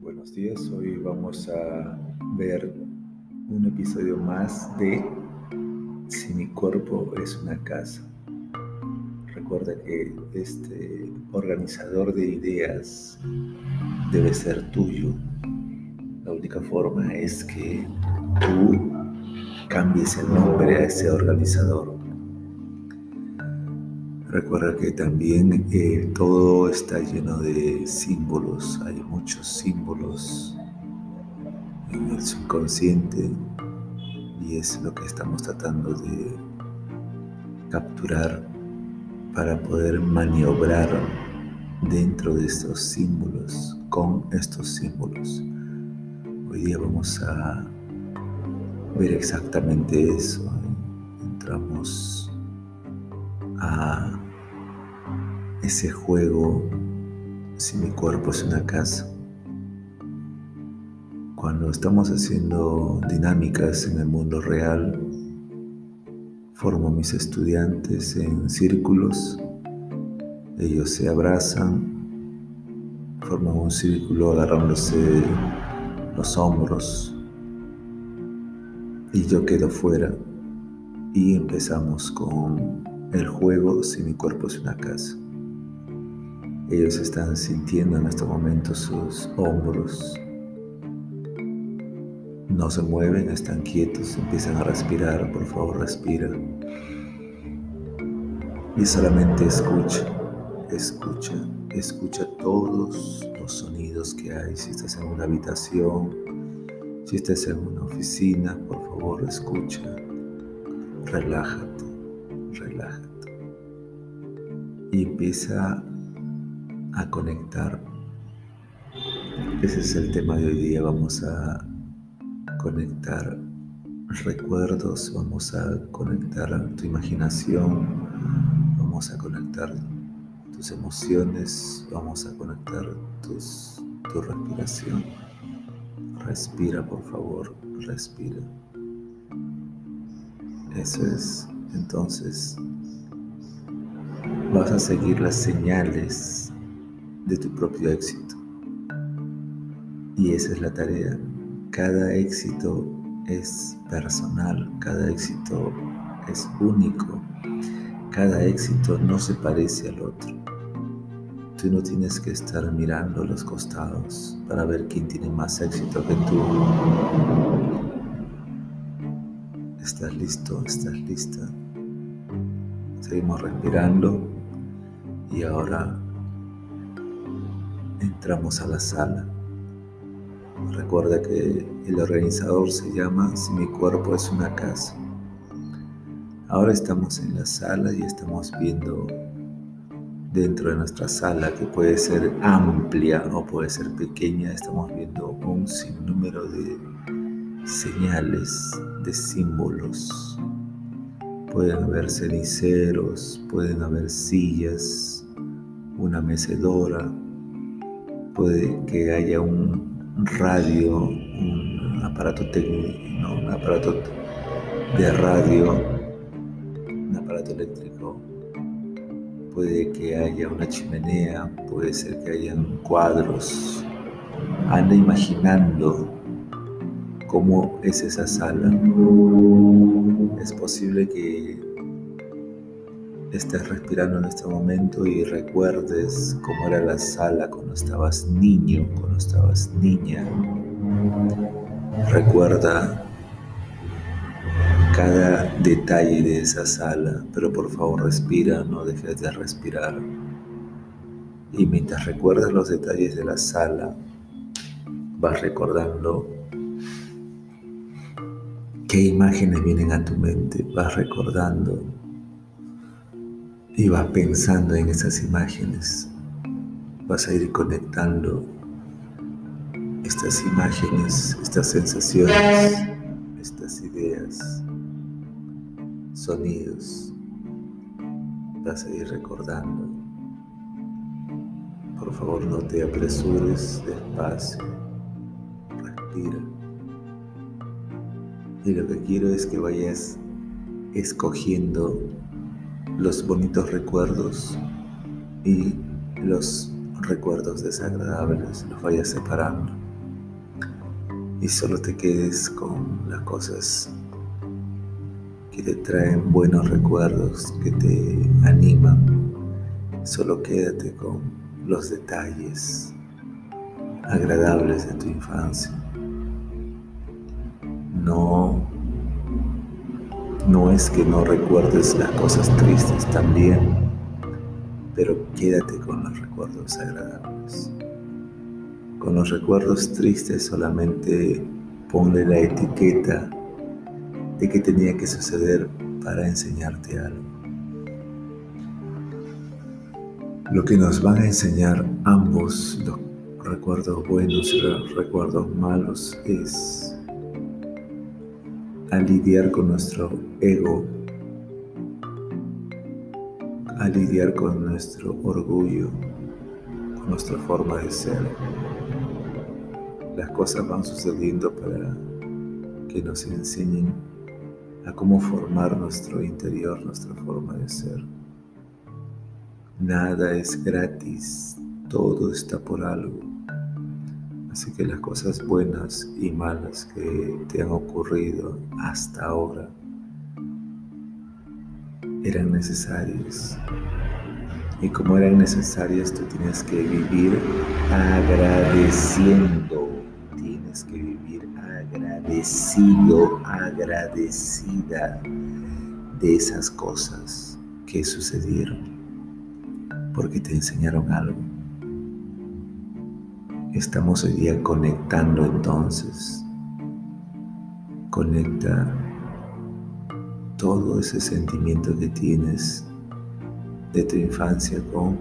Buenos días, hoy vamos a ver un episodio más de Si mi cuerpo es una casa. Recuerda que este organizador de ideas debe ser tuyo. La única forma es que tú cambies el nombre a ese organizador. Recuerda que también eh, todo está lleno de símbolos, hay muchos símbolos en el subconsciente y es lo que estamos tratando de capturar para poder maniobrar dentro de estos símbolos, con estos símbolos. Hoy día vamos a ver exactamente eso. Entramos a ese juego si mi cuerpo es una casa. Cuando estamos haciendo dinámicas en el mundo real, formo mis estudiantes en círculos, ellos se abrazan, forman un círculo agarrándose los hombros y yo quedo fuera y empezamos con el juego si mi cuerpo es una casa. Ellos están sintiendo en este momento sus hombros. No se mueven, están quietos, empiezan a respirar, por favor respira. Y solamente escucha, escucha, escucha todos los sonidos que hay. Si estás en una habitación, si estás en una oficina, por favor escucha, relájate, relájate. Y empieza a conectar. Ese es el tema de hoy día. Vamos a conectar recuerdos, vamos a conectar tu imaginación, vamos a conectar tus emociones, vamos a conectar tus, tu respiración. Respira, por favor, respira. Eso es. Entonces, vas a seguir las señales de tu propio éxito. Y esa es la tarea. Cada éxito es personal, cada éxito es único, cada éxito no se parece al otro. Tú no tienes que estar mirando los costados para ver quién tiene más éxito que tú. ¿Estás listo? ¿Estás lista? Seguimos respirando y ahora entramos a la sala. Recuerda que el organizador se llama Si mi cuerpo es una casa. Ahora estamos en la sala y estamos viendo dentro de nuestra sala que puede ser amplia o puede ser pequeña. Estamos viendo un sinnúmero de señales, de símbolos. Pueden haber ceniceros, pueden haber sillas, una mecedora, puede que haya un radio, un aparato técnico, un aparato de radio, un aparato eléctrico, puede que haya una chimenea, puede ser que hayan cuadros. Anda imaginando cómo es esa sala. Es posible que estés respirando en este momento y recuerdes cómo era la sala cuando estabas niño, cuando estabas niña. Recuerda cada detalle de esa sala, pero por favor respira, no dejes de respirar. Y mientras recuerdas los detalles de la sala, vas recordando qué imágenes vienen a tu mente, vas recordando y vas pensando en esas imágenes. Vas a ir conectando estas imágenes, estas sensaciones, estas ideas, sonidos. Vas a ir recordando. Por favor, no te apresures, despacio, respira. Y lo que quiero es que vayas escogiendo los bonitos recuerdos y los recuerdos desagradables los vayas separando y solo te quedes con las cosas que te traen buenos recuerdos, que te animan. Solo quédate con los detalles agradables de tu infancia. No, no es que no recuerdes las cosas tristes también, pero quédate con los recuerdos agradables. Con los recuerdos tristes solamente ponle la etiqueta de que tenía que suceder para enseñarte algo. Lo que nos van a enseñar ambos, los recuerdos buenos y los recuerdos malos, es a lidiar con nuestro ego, a lidiar con nuestro orgullo, con nuestra forma de ser. Las cosas van sucediendo para que nos enseñen a cómo formar nuestro interior, nuestra forma de ser. Nada es gratis, todo está por algo. Así que las cosas buenas y malas que te han ocurrido hasta ahora eran necesarias. Y como eran necesarias, tú tienes que vivir agradeciendo. Tienes que vivir agradecido, agradecida de esas cosas que sucedieron porque te enseñaron algo. Estamos hoy día conectando entonces. Conecta todo ese sentimiento que tienes de tu infancia con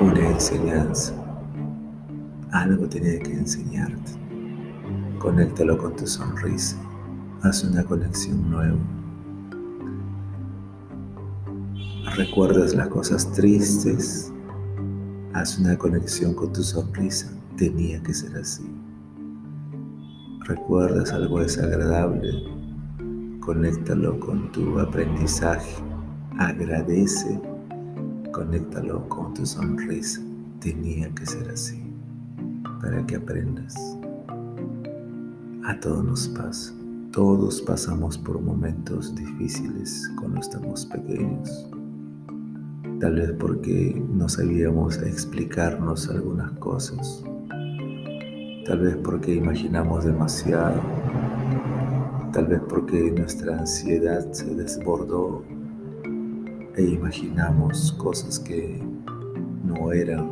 una enseñanza. Algo tenía que enseñarte. Conéctalo con tu sonrisa. Haz una conexión nueva. recuerdas las cosas tristes, haz una conexión con tu sonrisa. Tenía que ser así. Recuerdas algo desagradable, conéctalo con tu aprendizaje. Agradece, conéctalo con tu sonrisa. Tenía que ser así para que aprendas. A todos nos pasa. Todos pasamos por momentos difíciles cuando estamos pequeños tal vez porque no sabíamos explicarnos algunas cosas, tal vez porque imaginamos demasiado, tal vez porque nuestra ansiedad se desbordó e imaginamos cosas que no eran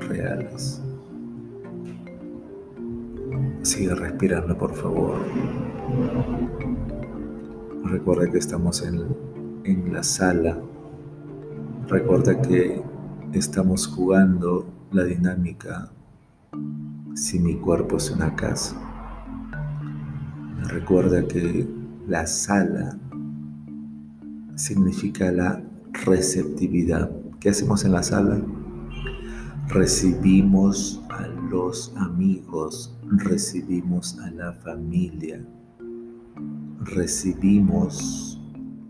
reales. Sigue respirando, por favor. Recuerda que estamos en, en la sala Recuerda que estamos jugando la dinámica si mi cuerpo es una casa. Recuerda que la sala significa la receptividad. ¿Qué hacemos en la sala? Recibimos a los amigos, recibimos a la familia, recibimos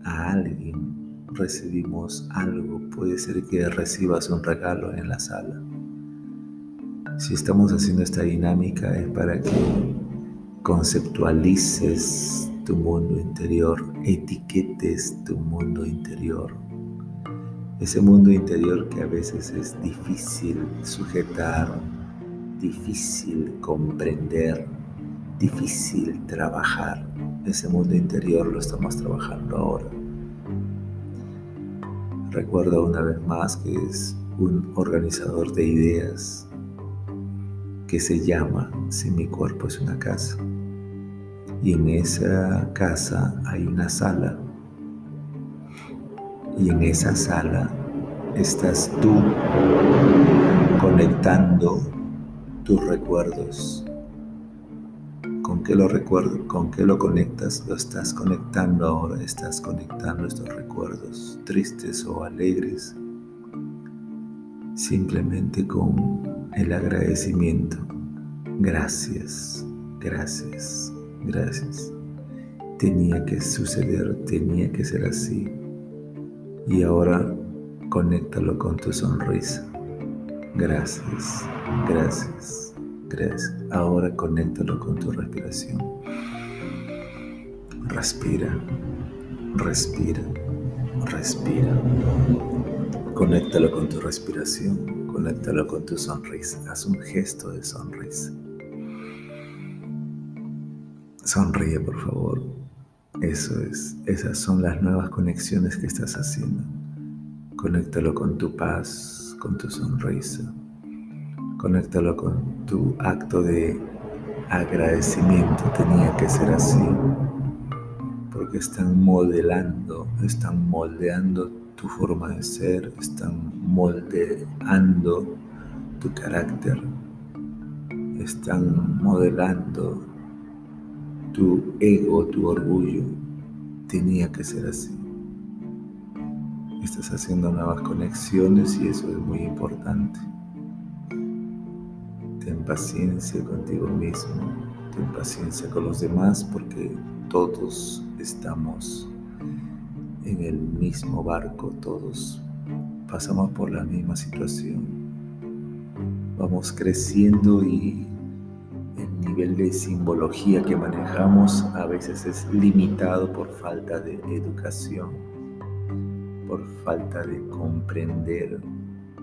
a alguien recibimos algo, puede ser que recibas un regalo en la sala. Si estamos haciendo esta dinámica es para que conceptualices tu mundo interior, etiquetes tu mundo interior. Ese mundo interior que a veces es difícil sujetar, difícil comprender, difícil trabajar. Ese mundo interior lo estamos trabajando ahora. Recuerda una vez más que es un organizador de ideas que se llama Si mi cuerpo es una casa. Y en esa casa hay una sala. Y en esa sala estás tú conectando tus recuerdos ¿Con qué lo recuerdo? ¿Con qué lo conectas? Lo estás conectando ahora, estás conectando estos recuerdos tristes o alegres simplemente con el agradecimiento. Gracias, gracias, gracias. tenía que suceder, tenía que ser así. Y ahora conéctalo con tu sonrisa. Gracias, gracias, gracias. Ahora conéctalo con tu respiración. Respira, respira, respira. Conéctalo con tu respiración, conéctalo con tu sonrisa. Haz un gesto de sonrisa. Sonríe, por favor. Eso es, esas son las nuevas conexiones que estás haciendo. Conéctalo con tu paz, con tu sonrisa. Conéctalo con tu acto de agradecimiento. Tenía que ser así. Porque están modelando, están moldeando tu forma de ser, están moldeando tu carácter, están modelando tu ego, tu orgullo, tenía que ser así. Estás haciendo nuevas conexiones y eso es muy importante. Ten paciencia contigo mismo, ten paciencia con los demás porque todos estamos en el mismo barco, todos pasamos por la misma situación. Vamos creciendo y nivel de simbología que manejamos a veces es limitado por falta de educación, por falta de comprender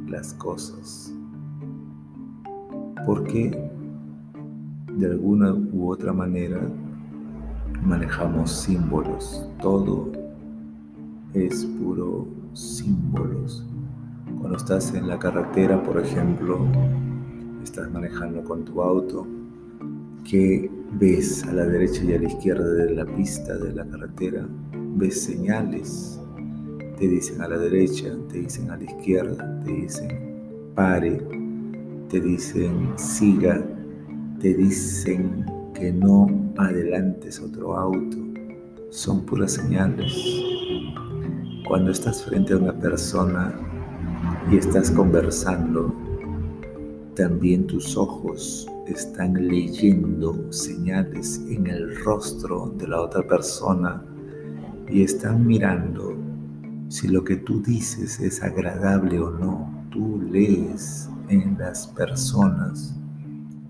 las cosas. Porque de alguna u otra manera manejamos símbolos. Todo es puro símbolos. Cuando estás en la carretera, por ejemplo, estás manejando con tu auto, que ves a la derecha y a la izquierda de la pista de la carretera, ves señales, te dicen a la derecha, te dicen a la izquierda, te dicen pare, te dicen siga, te dicen que no adelantes otro auto, son puras señales. Cuando estás frente a una persona y estás conversando, también tus ojos están leyendo señales en el rostro de la otra persona y están mirando si lo que tú dices es agradable o no. Tú lees en las personas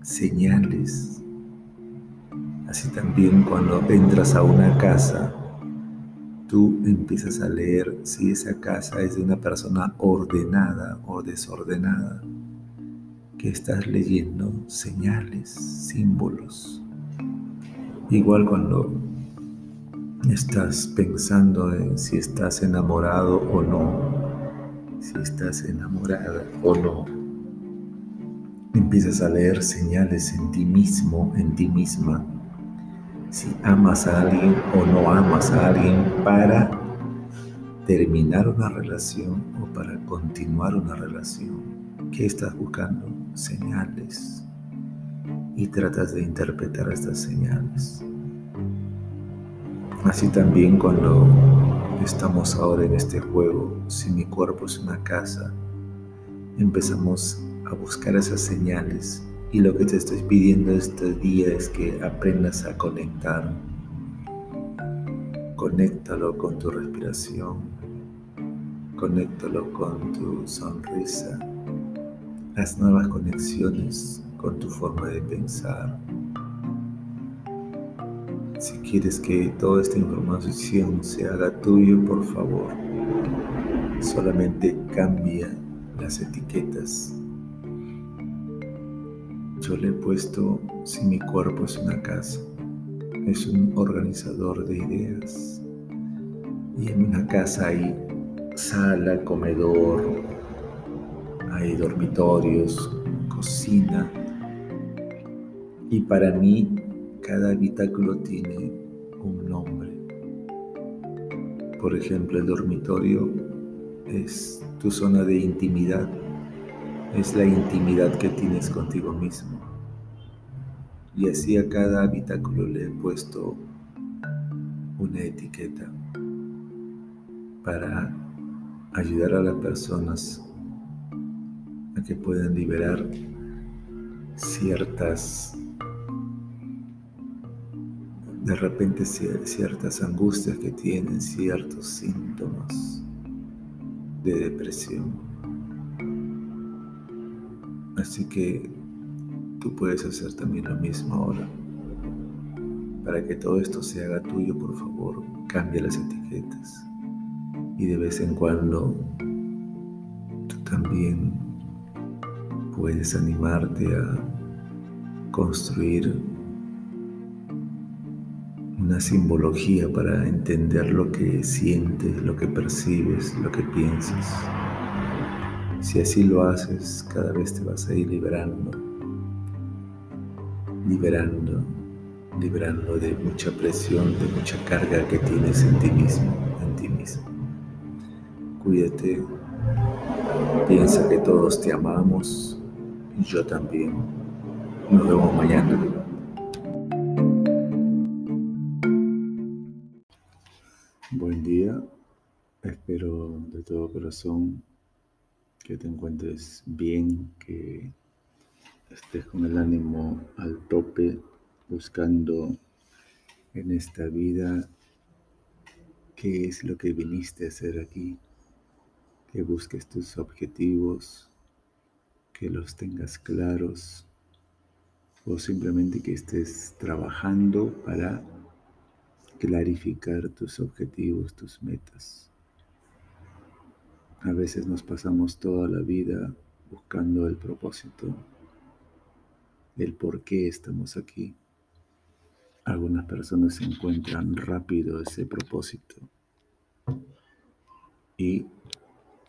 señales. Así también cuando entras a una casa, tú empiezas a leer si esa casa es de una persona ordenada o desordenada estás leyendo señales, símbolos. Igual cuando estás pensando en si estás enamorado o no, si estás enamorada o no, empiezas a leer señales en ti mismo, en ti misma, si amas a alguien o no amas a alguien para terminar una relación o para continuar una relación. ¿Qué estás buscando? señales y tratas de interpretar estas señales. Así también cuando estamos ahora en este juego, si mi cuerpo es una casa, empezamos a buscar esas señales y lo que te estoy pidiendo este día es que aprendas a conectar. Conéctalo con tu respiración, conéctalo con tu sonrisa, las nuevas conexiones con tu forma de pensar. Si quieres que toda esta información se haga tuyo, por favor, solamente cambia las etiquetas. Yo le he puesto si mi cuerpo es una casa, es un organizador de ideas. Y en una casa hay sala, comedor, hay dormitorios, cocina. Y para mí cada habitáculo tiene un nombre. Por ejemplo, el dormitorio es tu zona de intimidad, es la intimidad que tienes contigo mismo. Y así a cada habitáculo le he puesto una etiqueta para ayudar a las personas a que puedan liberar ciertas de repente ciertas angustias que tienen, ciertos síntomas de depresión. Así que tú puedes hacer también lo mismo ahora. Para que todo esto se haga tuyo, por favor, cambia las etiquetas. Y de vez en cuando tú también puedes animarte a construir una simbología para entender lo que sientes, lo que percibes, lo que piensas. Si así lo haces, cada vez te vas a ir liberando, liberando, liberando de mucha presión, de mucha carga que tienes en ti mismo, en ti mismo. Cuídate, piensa que todos te amamos, y yo también. Nos vemos mañana. Buen día, espero de todo corazón que te encuentres bien, que estés con el ánimo al tope, buscando en esta vida qué es lo que viniste a hacer aquí, que busques tus objetivos, que los tengas claros o simplemente que estés trabajando para clarificar tus objetivos, tus metas. A veces nos pasamos toda la vida buscando el propósito, el por qué estamos aquí. Algunas personas encuentran rápido ese propósito y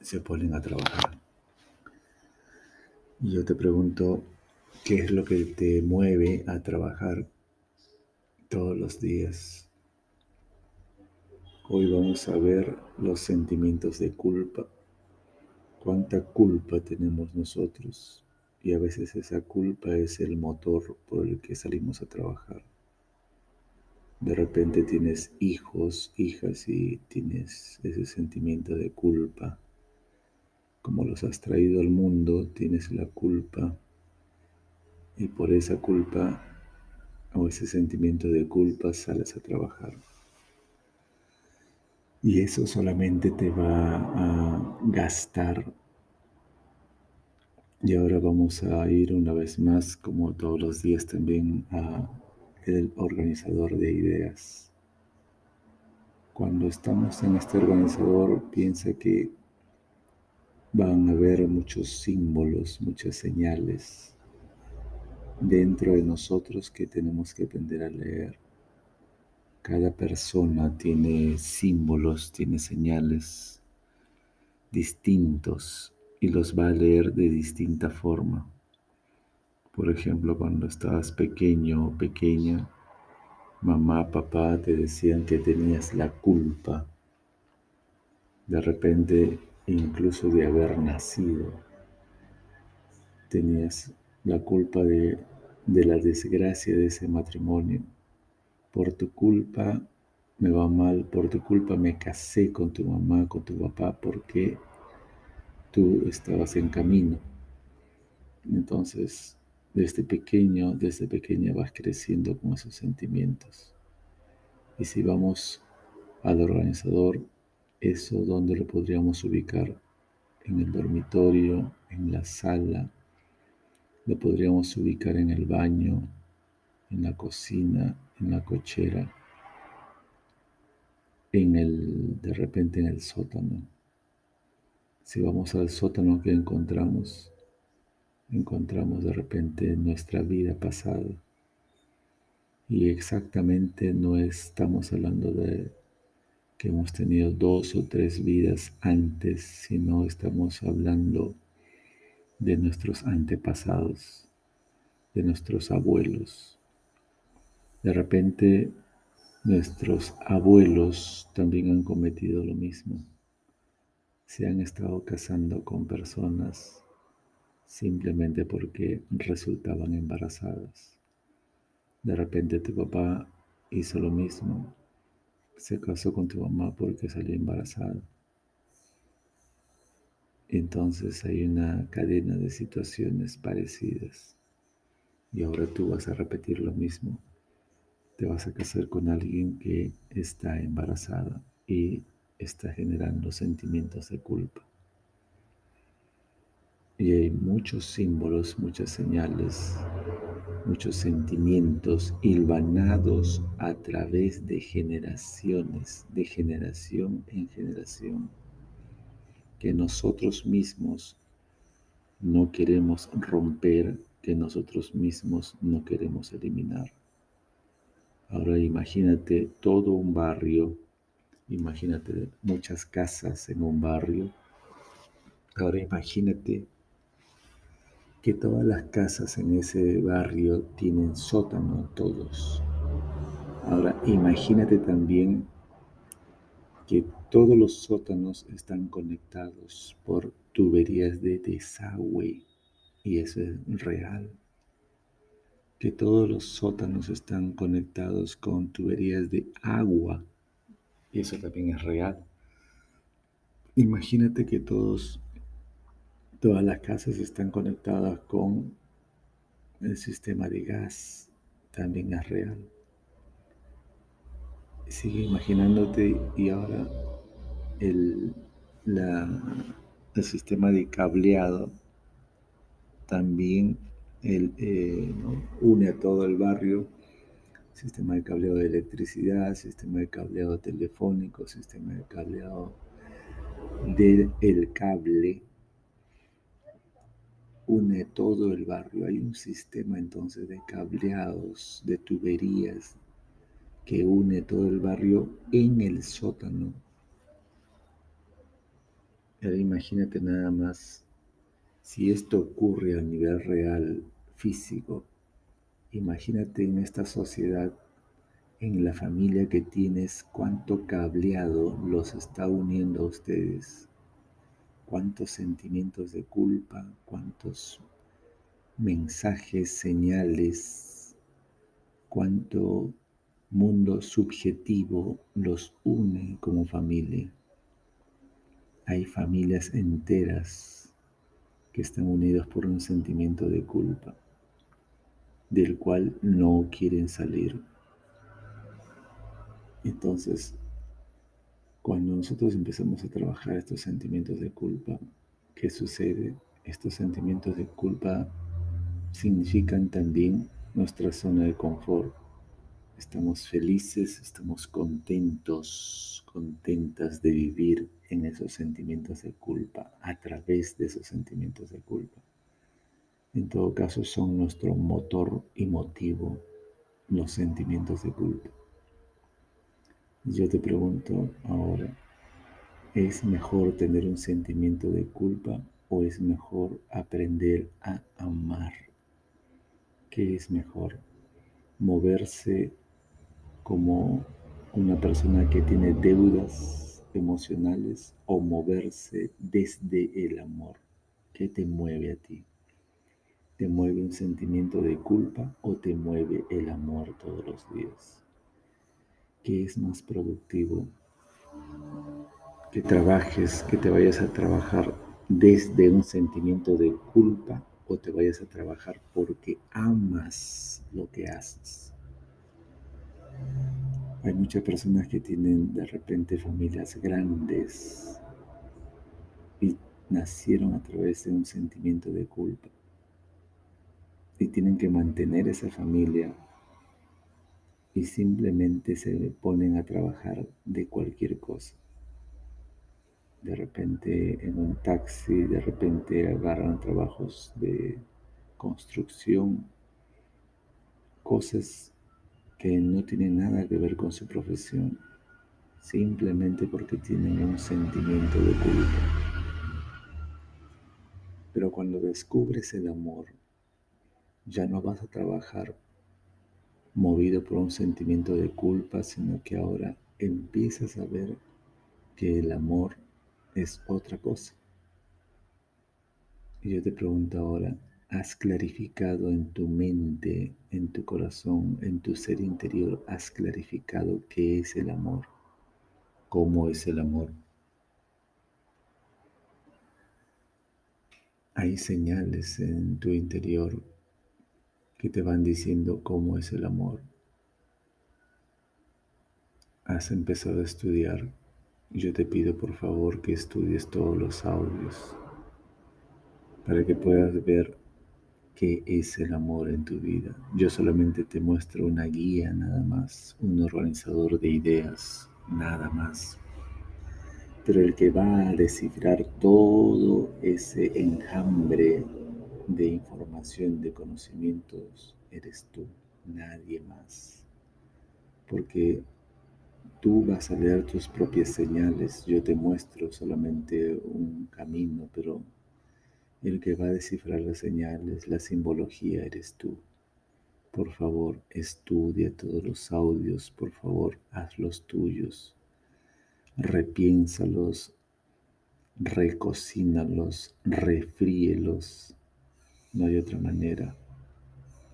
se ponen a trabajar. Yo te pregunto, ¿qué es lo que te mueve a trabajar todos los días? Hoy vamos a ver los sentimientos de culpa. Cuánta culpa tenemos nosotros y a veces esa culpa es el motor por el que salimos a trabajar. De repente tienes hijos, hijas y tienes ese sentimiento de culpa. Como los has traído al mundo, tienes la culpa y por esa culpa o ese sentimiento de culpa sales a trabajar. Y eso solamente te va a gastar. Y ahora vamos a ir una vez más, como todos los días también, a el organizador de ideas. Cuando estamos en este organizador, piensa que van a haber muchos símbolos, muchas señales dentro de nosotros que tenemos que aprender a leer. Cada persona tiene símbolos, tiene señales distintos y los va a leer de distinta forma. Por ejemplo, cuando estabas pequeño o pequeña, mamá, papá te decían que tenías la culpa de repente incluso de haber nacido. Tenías la culpa de, de la desgracia de ese matrimonio por tu culpa me va mal, por tu culpa me casé con tu mamá, con tu papá, porque tú estabas en camino. Entonces, desde pequeño, desde pequeña vas creciendo con esos sentimientos. Y si vamos al organizador, eso donde lo podríamos ubicar en el dormitorio, en la sala, lo podríamos ubicar en el baño, en la cocina, en la cochera, en el, de repente en el sótano. Si vamos al sótano que encontramos, encontramos de repente nuestra vida pasada. Y exactamente no estamos hablando de que hemos tenido dos o tres vidas antes, sino estamos hablando de nuestros antepasados, de nuestros abuelos, de repente nuestros abuelos también han cometido lo mismo. Se han estado casando con personas simplemente porque resultaban embarazadas. De repente tu papá hizo lo mismo. Se casó con tu mamá porque salió embarazada. Entonces hay una cadena de situaciones parecidas. Y ahora tú vas a repetir lo mismo te vas a casar con alguien que está embarazada y está generando sentimientos de culpa. Y hay muchos símbolos, muchas señales, muchos sentimientos hilvanados a través de generaciones, de generación en generación, que nosotros mismos no queremos romper, que nosotros mismos no queremos eliminar. Ahora imagínate todo un barrio, imagínate muchas casas en un barrio. Ahora imagínate que todas las casas en ese barrio tienen sótano todos. Ahora imagínate también que todos los sótanos están conectados por tuberías de desagüe y eso es real. Que todos los sótanos están conectados con tuberías de agua y eso también es real. Imagínate que todos Todas las casas están conectadas con el sistema de gas, también es real. Sigue imaginándote y ahora el, el sistema de cableado también eh, une a todo el barrio, sistema de cableado de electricidad, sistema de cableado telefónico, sistema de cableado del cable une todo el barrio. Hay un sistema entonces de cableados, de tuberías que une todo el barrio en el sótano. imagínate nada más si esto ocurre a nivel real, físico. Imagínate en esta sociedad, en la familia que tienes, cuánto cableado los está uniendo a ustedes cuántos sentimientos de culpa, cuántos mensajes, señales, cuánto mundo subjetivo los une como familia. Hay familias enteras que están unidas por un sentimiento de culpa, del cual no quieren salir. Entonces, cuando nosotros empezamos a trabajar estos sentimientos de culpa, ¿qué sucede? Estos sentimientos de culpa significan también nuestra zona de confort. Estamos felices, estamos contentos, contentas de vivir en esos sentimientos de culpa, a través de esos sentimientos de culpa. En todo caso, son nuestro motor y motivo los sentimientos de culpa. Yo te pregunto ahora, ¿es mejor tener un sentimiento de culpa o es mejor aprender a amar? ¿Qué es mejor? ¿Moverse como una persona que tiene deudas emocionales o moverse desde el amor? ¿Qué te mueve a ti? ¿Te mueve un sentimiento de culpa o te mueve el amor todos los días? ¿Qué es más productivo? Que trabajes, que te vayas a trabajar desde un sentimiento de culpa o te vayas a trabajar porque amas lo que haces. Hay muchas personas que tienen de repente familias grandes y nacieron a través de un sentimiento de culpa y tienen que mantener esa familia y simplemente se ponen a trabajar de cualquier cosa. De repente en un taxi, de repente agarran trabajos de construcción, cosas que no tienen nada que ver con su profesión, simplemente porque tienen un sentimiento de culpa. Pero cuando descubres el amor, ya no vas a trabajar movido por un sentimiento de culpa, sino que ahora empiezas a ver que el amor es otra cosa. Y yo te pregunto ahora, ¿has clarificado en tu mente, en tu corazón, en tu ser interior, has clarificado qué es el amor? ¿Cómo es el amor? Hay señales en tu interior te van diciendo cómo es el amor. has empezado a estudiar, yo te pido por favor que estudies todos los audios para que puedas ver qué es el amor en tu vida. Yo solamente te muestro una guía nada más, un organizador de ideas, nada más. Pero el que va a descifrar todo ese enjambre de información, de conocimientos, eres tú, nadie más. Porque tú vas a leer tus propias señales, yo te muestro solamente un camino, pero el que va a descifrar las señales, la simbología eres tú. Por favor, estudia todos los audios, por favor, haz los tuyos. Repiénsalos, recocínalos, refríelos. No hay otra manera.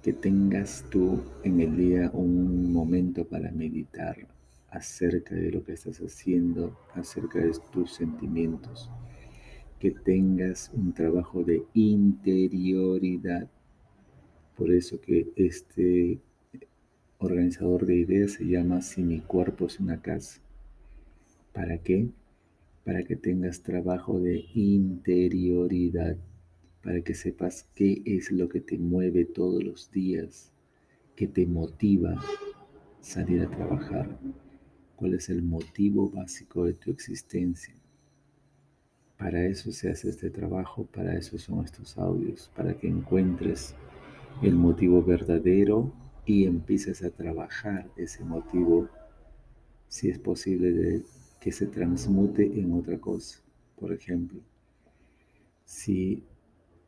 Que tengas tú en el día un momento para meditar acerca de lo que estás haciendo, acerca de tus sentimientos que tengas un trabajo de interioridad. Por eso que este organizador de ideas se llama Si mi cuerpo es una casa. ¿Para qué? Para que tengas trabajo de interioridad, para que sepas qué es lo que te mueve todos los días, que te motiva salir a trabajar, cuál es el motivo básico de tu existencia. Para eso se hace este trabajo, para eso son estos audios, para que encuentres el motivo verdadero y empieces a trabajar ese motivo, si es posible, de que se transmute en otra cosa. Por ejemplo, si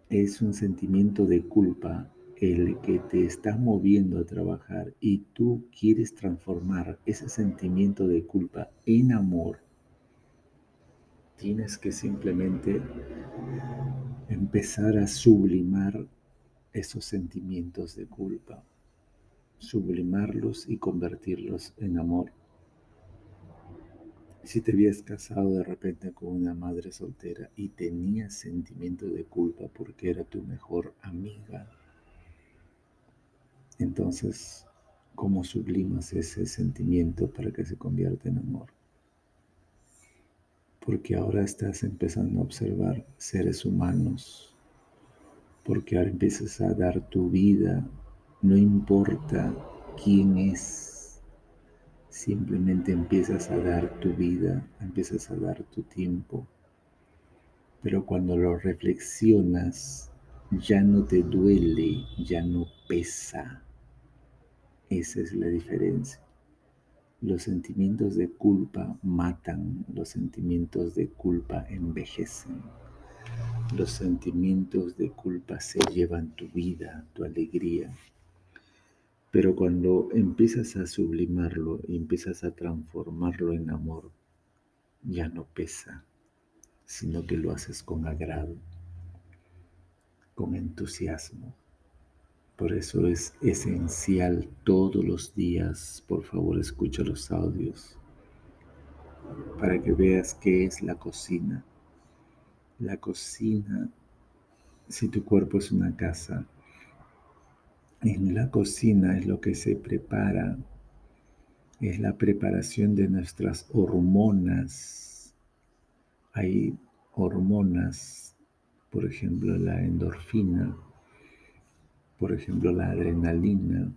es un sentimiento de culpa el que te está moviendo a trabajar y tú quieres transformar ese sentimiento de culpa en amor, Tienes que simplemente empezar a sublimar esos sentimientos de culpa, sublimarlos y convertirlos en amor. Si te habías casado de repente con una madre soltera y tenías sentimiento de culpa porque era tu mejor amiga, entonces, ¿cómo sublimas ese sentimiento para que se convierta en amor? porque ahora estás empezando a observar seres humanos, porque ahora empiezas a dar tu vida, no importa quién es, simplemente empiezas a dar tu vida, empiezas a dar tu tiempo, pero cuando lo reflexionas, ya no te duele, ya no pesa. Esa es la diferencia. Los sentimientos de culpa matan, los sentimientos de culpa envejecen. Los sentimientos de culpa se llevan tu vida, tu alegría. Pero cuando empiezas a sublimarlo y empiezas a transformarlo en amor, ya no pesa, sino que lo haces con agrado, con entusiasmo. Por eso es esencial todos los días, por favor escucha los audios, para que veas qué es la cocina. La cocina, si tu cuerpo es una casa, en la cocina es lo que se prepara, es la preparación de nuestras hormonas. Hay hormonas, por ejemplo la endorfina, por ejemplo la adrenalina,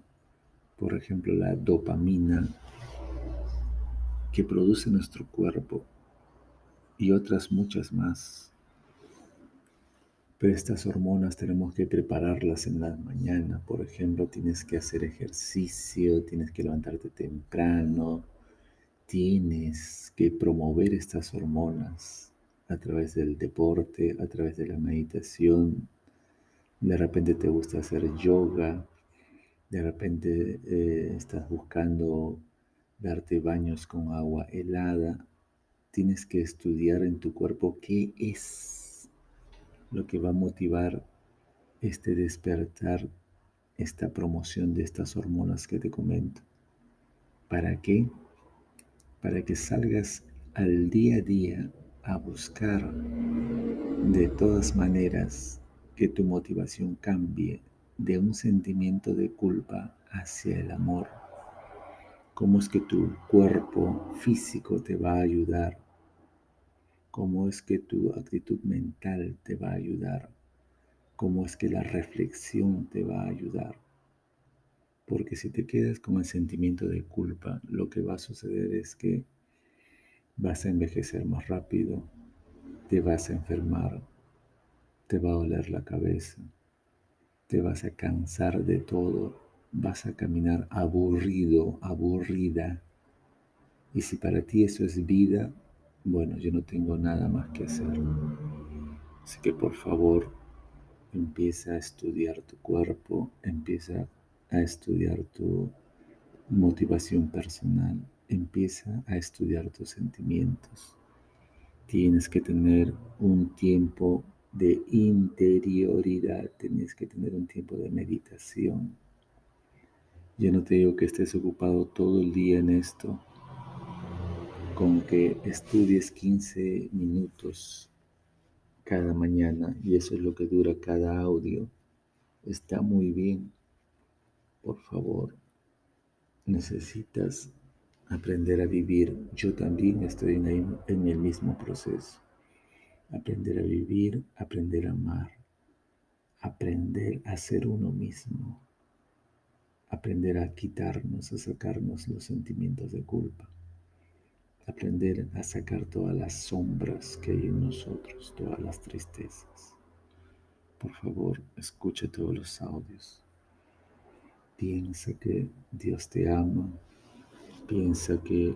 por ejemplo la dopamina que produce nuestro cuerpo y otras muchas más. Pero estas hormonas tenemos que prepararlas en la mañana. Por ejemplo, tienes que hacer ejercicio, tienes que levantarte temprano, tienes que promover estas hormonas a través del deporte, a través de la meditación, de repente te gusta hacer yoga, de repente eh, estás buscando darte baños con agua helada, tienes que estudiar en tu cuerpo qué es lo que va a motivar este despertar, esta promoción de estas hormonas que te comento. ¿Para qué? Para que salgas al día a día a buscar de todas maneras que tu motivación cambie de un sentimiento de culpa hacia el amor. cómo es que tu cuerpo físico te va a ayudar, cómo es que tu actitud mental te va a ayudar, cómo es que la reflexión te va a ayudar. Porque si te quedas con el sentimiento de culpa, lo que va a suceder es que vas a envejecer más rápido, te vas a enfermar, te va a doler la cabeza, te vas a cansar de todo, vas a caminar aburrido, aburrida. Y si para ti eso es vida, bueno, yo no tengo nada más que hacer. Así que por favor, empieza a estudiar tu cuerpo, empieza a estudiar tu motivación personal, empieza a estudiar tus sentimientos. Tienes que tener un tiempo de interioridad, tienes que tener un tiempo de meditación. Yo no te digo que estés ocupado todo el día en esto, con que estudies 15 minutos cada mañana y eso es lo que dura cada audio. Está muy bien. Por favor, necesitas aprender a vivir. Yo también estoy en, el mismo proceso. Aprender a vivir, aprender a amar, aprender a ser uno mismo, aprender a quitarnos, a sacarnos los sentimientos de culpa aprender a sacar todas las sombras que hay en nosotros, todas las tristezas. Por favor, escucha todos los audios. Piensa que Dios te ama. Piensa que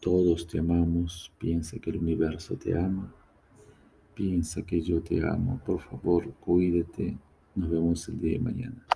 todos te amamos. Piensa que el universo te ama. Piensa que yo te amo. Por favor, cuídate. Nos vemos el día de mañana.